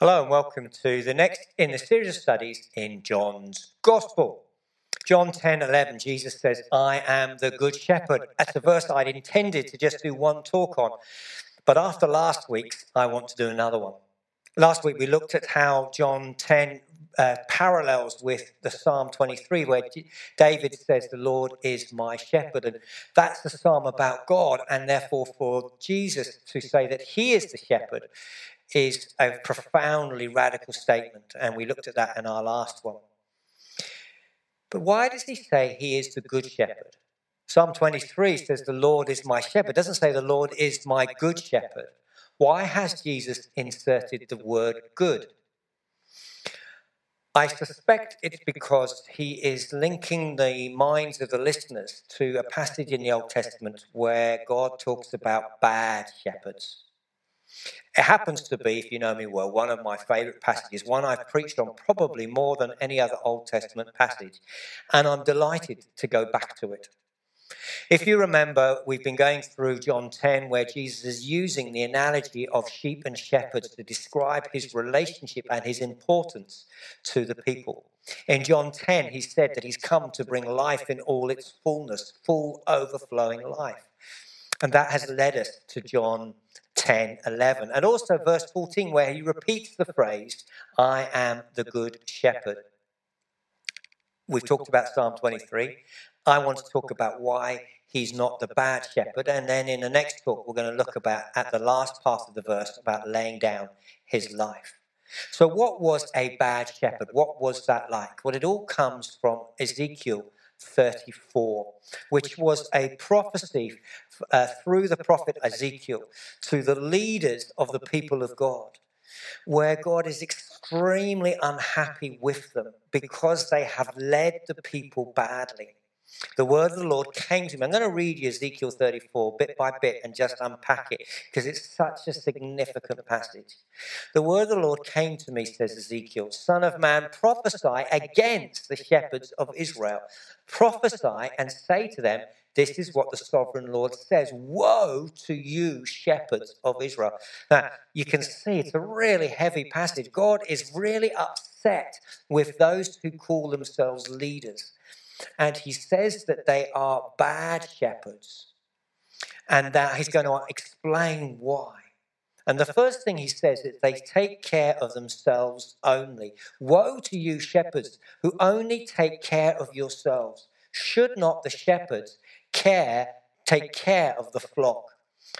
Hello and welcome to the next in the series of studies in John's Gospel. John 10 11, Jesus says, I am the good shepherd. That's a verse I'd intended to just do one talk on. But after last week's, I want to do another one. Last week we looked at how John 10 uh, parallels with the Psalm 23, where David says, The Lord is my shepherd. And that's the psalm about God. And therefore, for Jesus to say that he is the shepherd is a profoundly radical statement. And we looked at that in our last one. But why does he say he is the good shepherd? Psalm 23 says, The Lord is my shepherd. It doesn't say the Lord is my good shepherd. Why has Jesus inserted the word good? I suspect it's because he is linking the minds of the listeners to a passage in the Old Testament where God talks about bad shepherds. It happens to be, if you know me well, one of my favourite passages, one I've preached on probably more than any other Old Testament passage, and I'm delighted to go back to it. If you remember, we've been going through John 10, where Jesus is using the analogy of sheep and shepherds to describe his relationship and his importance to the people. In John 10, he said that he's come to bring life in all its fullness, full, overflowing life. And that has led us to John 10 11. And also verse 14, where he repeats the phrase, I am the good shepherd. We've talked about Psalm 23. I want to talk about why he's not the bad shepherd. And then in the next talk, we're going to look about at the last part of the verse about laying down his life. So, what was a bad shepherd? What was that like? Well, it all comes from Ezekiel 34, which was a prophecy uh, through the prophet Ezekiel to the leaders of the people of God, where God is extremely unhappy with them because they have led the people badly. The word of the Lord came to me. I'm going to read you Ezekiel 34 bit by bit and just unpack it because it's such a significant passage. The word of the Lord came to me, says Ezekiel, Son of man, prophesy against the shepherds of Israel. Prophesy and say to them, this is what the sovereign Lord says Woe to you, shepherds of Israel. Now, you can see it's a really heavy passage. God is really upset with those who call themselves leaders. And he says that they are bad shepherds and that he's going to explain why. And the first thing he says is they take care of themselves only. Woe to you, shepherds, who only take care of yourselves. Should not the shepherds care, take care of the flock?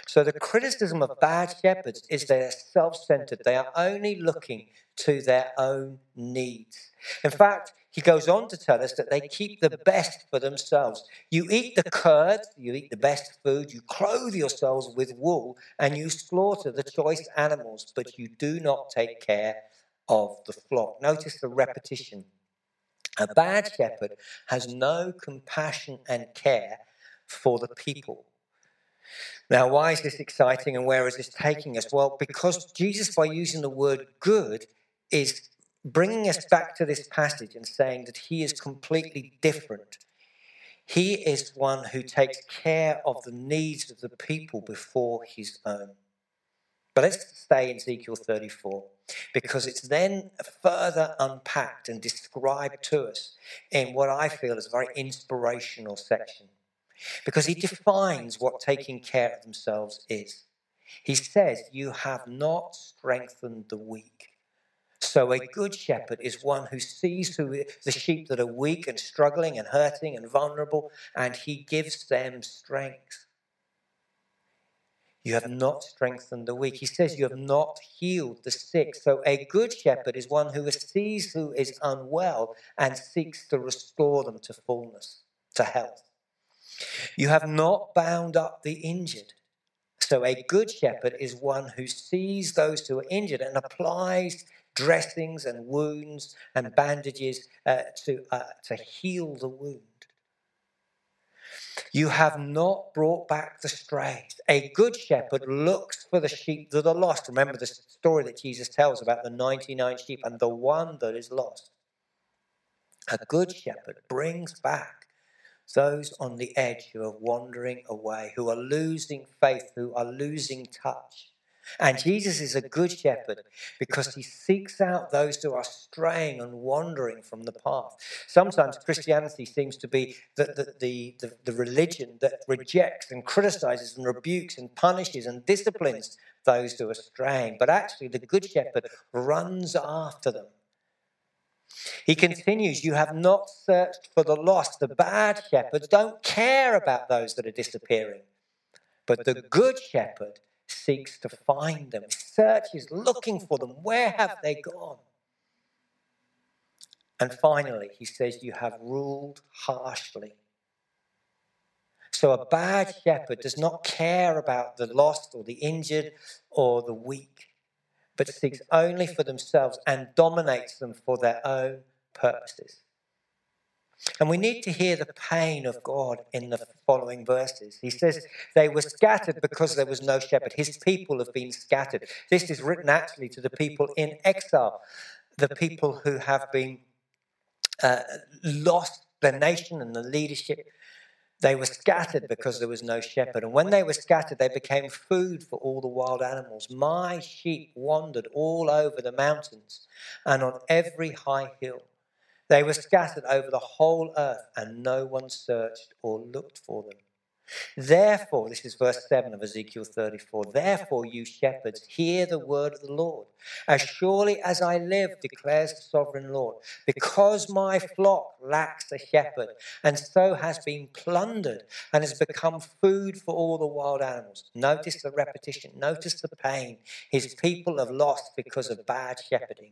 So the criticism of bad shepherds is they are self centered. They are only looking to their own needs. In fact, he goes on to tell us that they keep the best for themselves. You eat the curd, you eat the best food, you clothe yourselves with wool, and you slaughter the choice animals, but you do not take care of the flock. Notice the repetition. A bad shepherd has no compassion and care for the people. Now, why is this exciting and where is this taking us? Well, because Jesus, by using the word good, is bringing us back to this passage and saying that he is completely different. He is one who takes care of the needs of the people before his own. But let's stay in Ezekiel 34 because it's then further unpacked and described to us in what I feel is a very inspirational section. Because he defines what taking care of themselves is. He says, You have not strengthened the weak. So, a good shepherd is one who sees the sheep that are weak and struggling and hurting and vulnerable, and he gives them strength. You have not strengthened the weak. He says you have not healed the sick. So, a good shepherd is one who sees who is unwell and seeks to restore them to fullness, to health. You have not bound up the injured. So, a good shepherd is one who sees those who are injured and applies dressings and wounds and bandages uh, to, uh, to heal the wound. You have not brought back the strays. A good shepherd looks for the sheep that are lost. Remember the story that Jesus tells about the 99 sheep and the one that is lost. A good shepherd brings back those on the edge who are wandering away, who are losing faith, who are losing touch. And Jesus is a good shepherd because he seeks out those who are straying and wandering from the path. Sometimes Christianity seems to be the, the, the, the, the religion that rejects and criticizes and rebukes and punishes and disciplines those who are straying. But actually, the good shepherd runs after them. He continues, You have not searched for the lost. The bad shepherds don't care about those that are disappearing. But the good shepherd seeks to find them, searches, looking for them. Where have they gone? And finally, he says, You have ruled harshly. So a bad shepherd does not care about the lost or the injured or the weak, but seeks only for themselves and dominates them for their own purposes. And we need to hear the pain of God in the following verses. He says, They were scattered because there was no shepherd. His people have been scattered. This is written actually to the people in exile, the people who have been uh, lost their nation and the leadership. They were scattered because there was no shepherd. And when they were scattered, they became food for all the wild animals. My sheep wandered all over the mountains and on every high hill. They were scattered over the whole earth, and no one searched or looked for them. Therefore, this is verse 7 of Ezekiel 34 Therefore, you shepherds, hear the word of the Lord. As surely as I live, declares the sovereign Lord, because my flock lacks a shepherd, and so has been plundered, and has become food for all the wild animals. Notice the repetition, notice the pain his people have lost because of bad shepherding.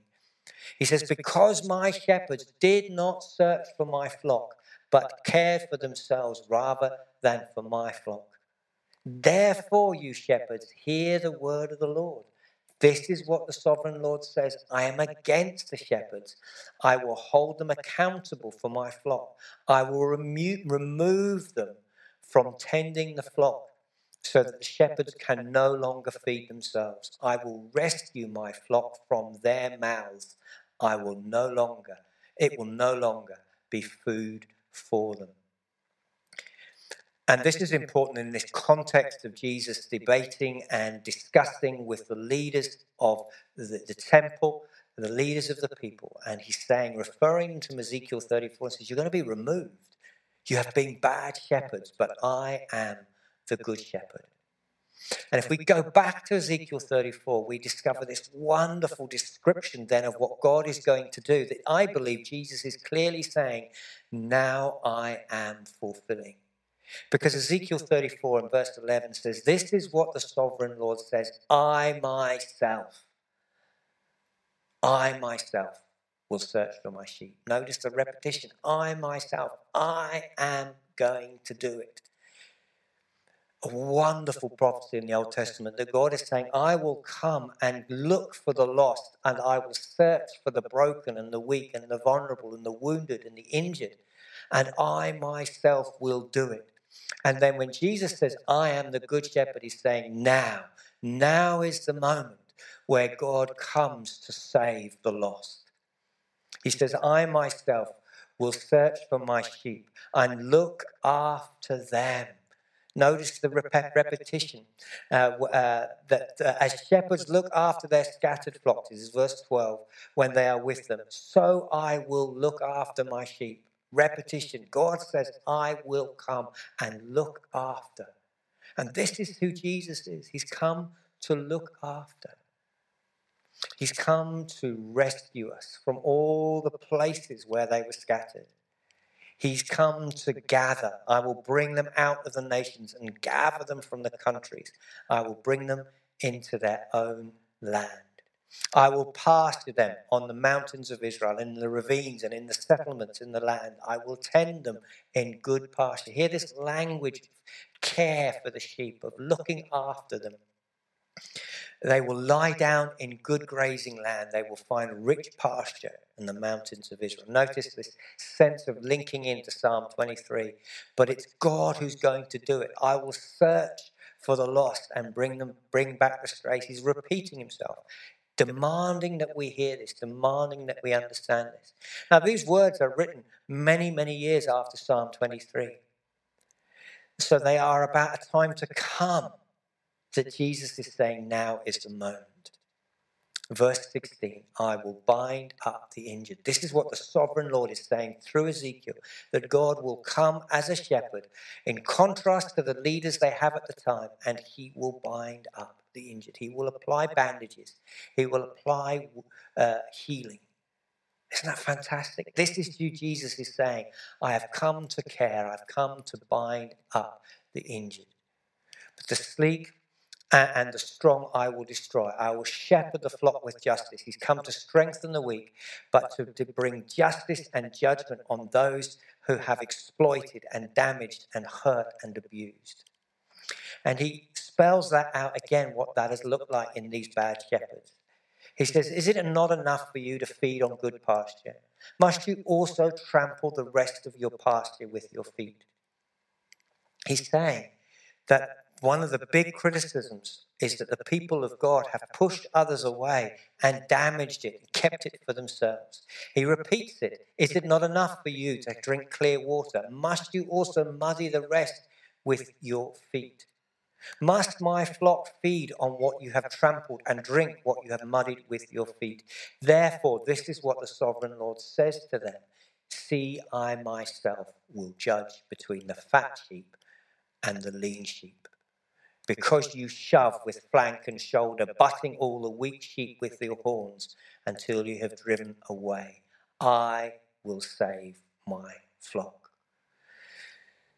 He says, Because my shepherds did not search for my flock, but cared for themselves rather than for my flock. Therefore, you shepherds, hear the word of the Lord. This is what the sovereign Lord says I am against the shepherds. I will hold them accountable for my flock. I will remo- remove them from tending the flock so that the shepherds can no longer feed themselves. I will rescue my flock from their mouths. I will no longer, it will no longer be food for them. And this is important in this context of Jesus debating and discussing with the leaders of the, the temple, the leaders of the people. And he's saying, referring to Ezekiel 34, says, You're going to be removed. You have been bad shepherds, but I am the good shepherd. And if we go back to Ezekiel 34, we discover this wonderful description then of what God is going to do that I believe Jesus is clearly saying, Now I am fulfilling. Because Ezekiel 34 and verse 11 says, This is what the sovereign Lord says I myself, I myself will search for my sheep. Notice the repetition I myself, I am going to do it a wonderful prophecy in the Old Testament that God is saying, I will come and look for the lost, and I will search for the broken and the weak and the vulnerable and the wounded and the injured, and I myself will do it. And then when Jesus says, I am the good shepherd, he's saying, Now, now is the moment where God comes to save the lost. He says, I myself will search for my sheep and look after them. Notice the rep- repetition uh, uh, that uh, as shepherds look after their scattered flocks, this is verse 12, when they are with them, so I will look after my sheep. Repetition. God says, I will come and look after. And this is who Jesus is. He's come to look after. He's come to rescue us from all the places where they were scattered. He's come to gather. I will bring them out of the nations and gather them from the countries. I will bring them into their own land. I will pasture them on the mountains of Israel, in the ravines and in the settlements in the land. I will tend them in good pasture. Hear this language care for the sheep, of looking after them. They will lie down in good grazing land. They will find rich pasture in the mountains of Israel. Notice this sense of linking into Psalm 23. But it's God who's going to do it. I will search for the lost and bring them bring back the strays. He's repeating himself, demanding that we hear this, demanding that we understand this. Now, these words are written many, many years after Psalm 23. So they are about a time to come that Jesus is saying now is the moment. Verse 16, I will bind up the injured. This is what the sovereign Lord is saying through Ezekiel that God will come as a shepherd in contrast to the leaders they have at the time, and he will bind up the injured. He will apply bandages, he will apply uh, healing. Isn't that fantastic? This is who Jesus is saying I have come to care, I've come to bind up the injured. But the sleek and the strong I will destroy. I will shepherd the flock with justice. He's come to strengthen the weak, but to, to bring justice and judgment on those who have exploited and damaged and hurt and abused. And he spells that out again, what that has looked like in these bad shepherds. He says, Is it not enough for you to feed on good pasture? Must you also trample the rest of your pasture with your feet? He's saying that one of the big criticisms is that the people of God have pushed others away and damaged it, and kept it for themselves. He repeats it Is it not enough for you to drink clear water? Must you also muddy the rest with your feet? Must my flock feed on what you have trampled and drink what you have muddied with your feet? Therefore, this is what the sovereign Lord says to them See, I myself will judge between the fat sheep and the lean sheep because you shove with flank and shoulder, butting all the weak sheep with your horns until you have driven away. I will save my flock.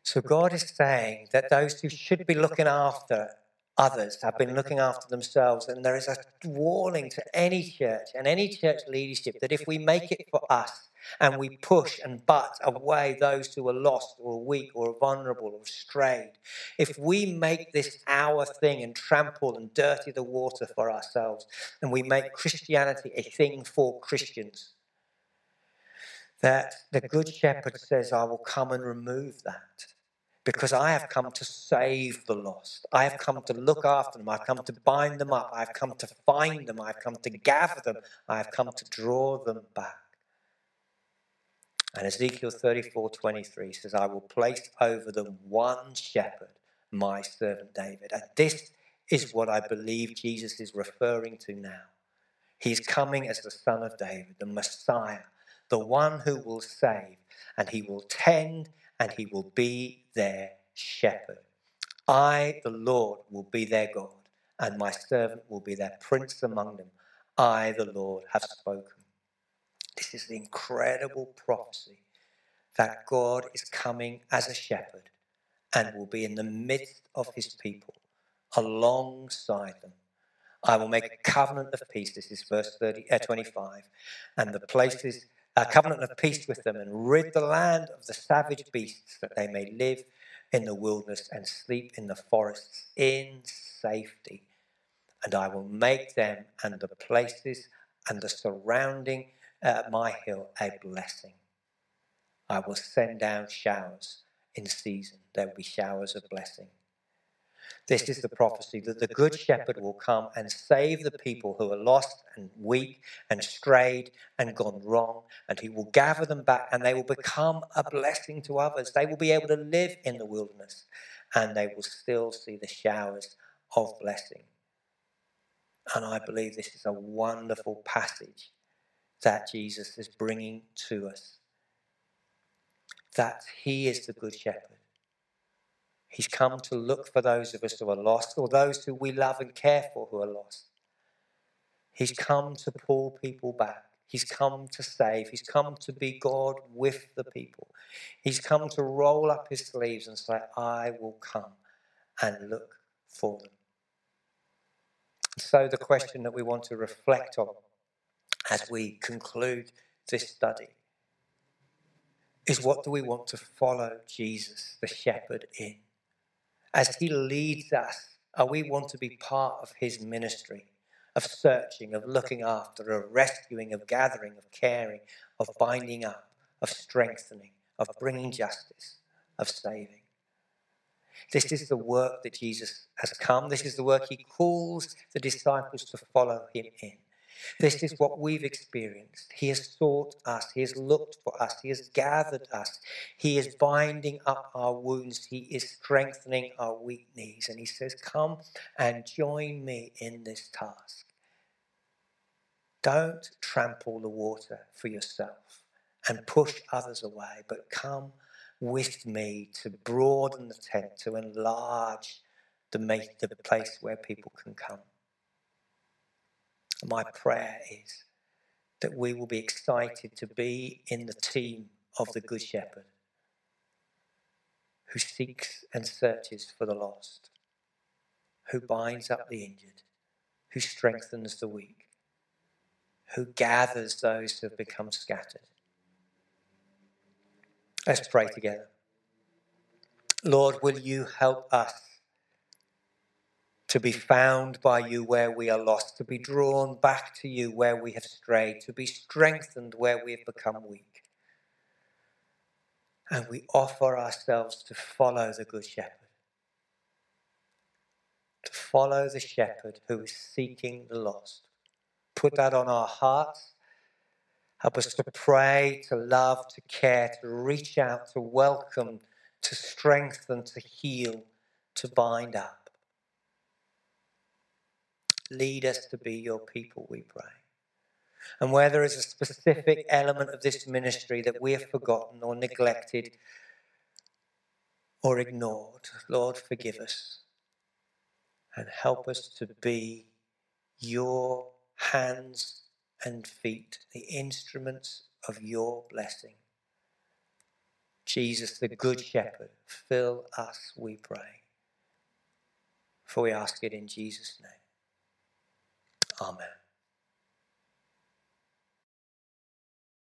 So God is saying that those who should be looking after others have been looking after themselves, and there is a warning to any church and any church leadership that if we make it for us, and we push and butt away those who are lost or weak or vulnerable or strayed, if we make this our thing and trample and dirty the water for ourselves, and we make Christianity a thing for Christians, that the Good Shepherd says, I will come and remove that. Because I have come to save the lost. I have come to look after them. I've come to bind them up. I've come to find them. I've come to gather them. I've come to draw them back. And Ezekiel 34 23 says, I will place over them one shepherd, my servant David. And this is what I believe Jesus is referring to now. He's coming as the son of David, the Messiah, the one who will save, and he will tend and he will be their shepherd. I, the Lord, will be their God, and my servant will be their prince among them. I, the Lord, have spoken. This is the incredible prophecy that God is coming as a shepherd and will be in the midst of his people, alongside them. I will make a covenant of peace. This is verse 30, uh, 25. And the places, a covenant of peace with them, and rid the land of the savage beasts, that they may live in the wilderness and sleep in the forests in safety. And I will make them and the places and the surrounding uh, my hill a blessing. I will send down showers in season. There will be showers of blessing. This is the prophecy that the Good Shepherd will come and save the people who are lost and weak and strayed and gone wrong, and he will gather them back and they will become a blessing to others. They will be able to live in the wilderness and they will still see the showers of blessing. And I believe this is a wonderful passage that Jesus is bringing to us. That he is the good shepherd. He's come to look for those of us who are lost or those who we love and care for who are lost. He's come to pull people back. He's come to save. He's come to be God with the people. He's come to roll up his sleeves and say, I will come and look for them. So, the question that we want to reflect on as we conclude this study is what do we want to follow Jesus, the shepherd, in? As he leads us, are we want to be part of his ministry of searching, of looking after, of rescuing, of gathering, of caring, of binding up, of strengthening, of bringing justice, of saving? This is the work that Jesus has come. This is the work he calls the disciples to follow him in. This is what we've experienced. He has sought us. He has looked for us. He has gathered us. He is binding up our wounds. He is strengthening our weak knees. And he says, Come and join me in this task. Don't trample the water for yourself and push others away, but come with me to broaden the tent, to enlarge the, the place where people can come. My prayer is that we will be excited to be in the team of the Good Shepherd who seeks and searches for the lost, who binds up the injured, who strengthens the weak, who gathers those who have become scattered. Let's pray together. Lord, will you help us to be found by you where we are lost, to be drawn back to you where we have strayed, to be strengthened where we have become weak. And we offer ourselves to follow the Good Shepherd, to follow the Shepherd who is seeking the lost. Put that on our hearts. Help us to pray, to love, to care, to reach out, to welcome, to strengthen, to heal, to bind up. Lead us to be your people, we pray. And where there is a specific element of this ministry that we have forgotten or neglected or ignored, Lord, forgive us and help us to be your hands and feet, the instruments of your blessing. Jesus, the Good Shepherd, fill us, we pray. For we ask it in Jesus' name. Amen.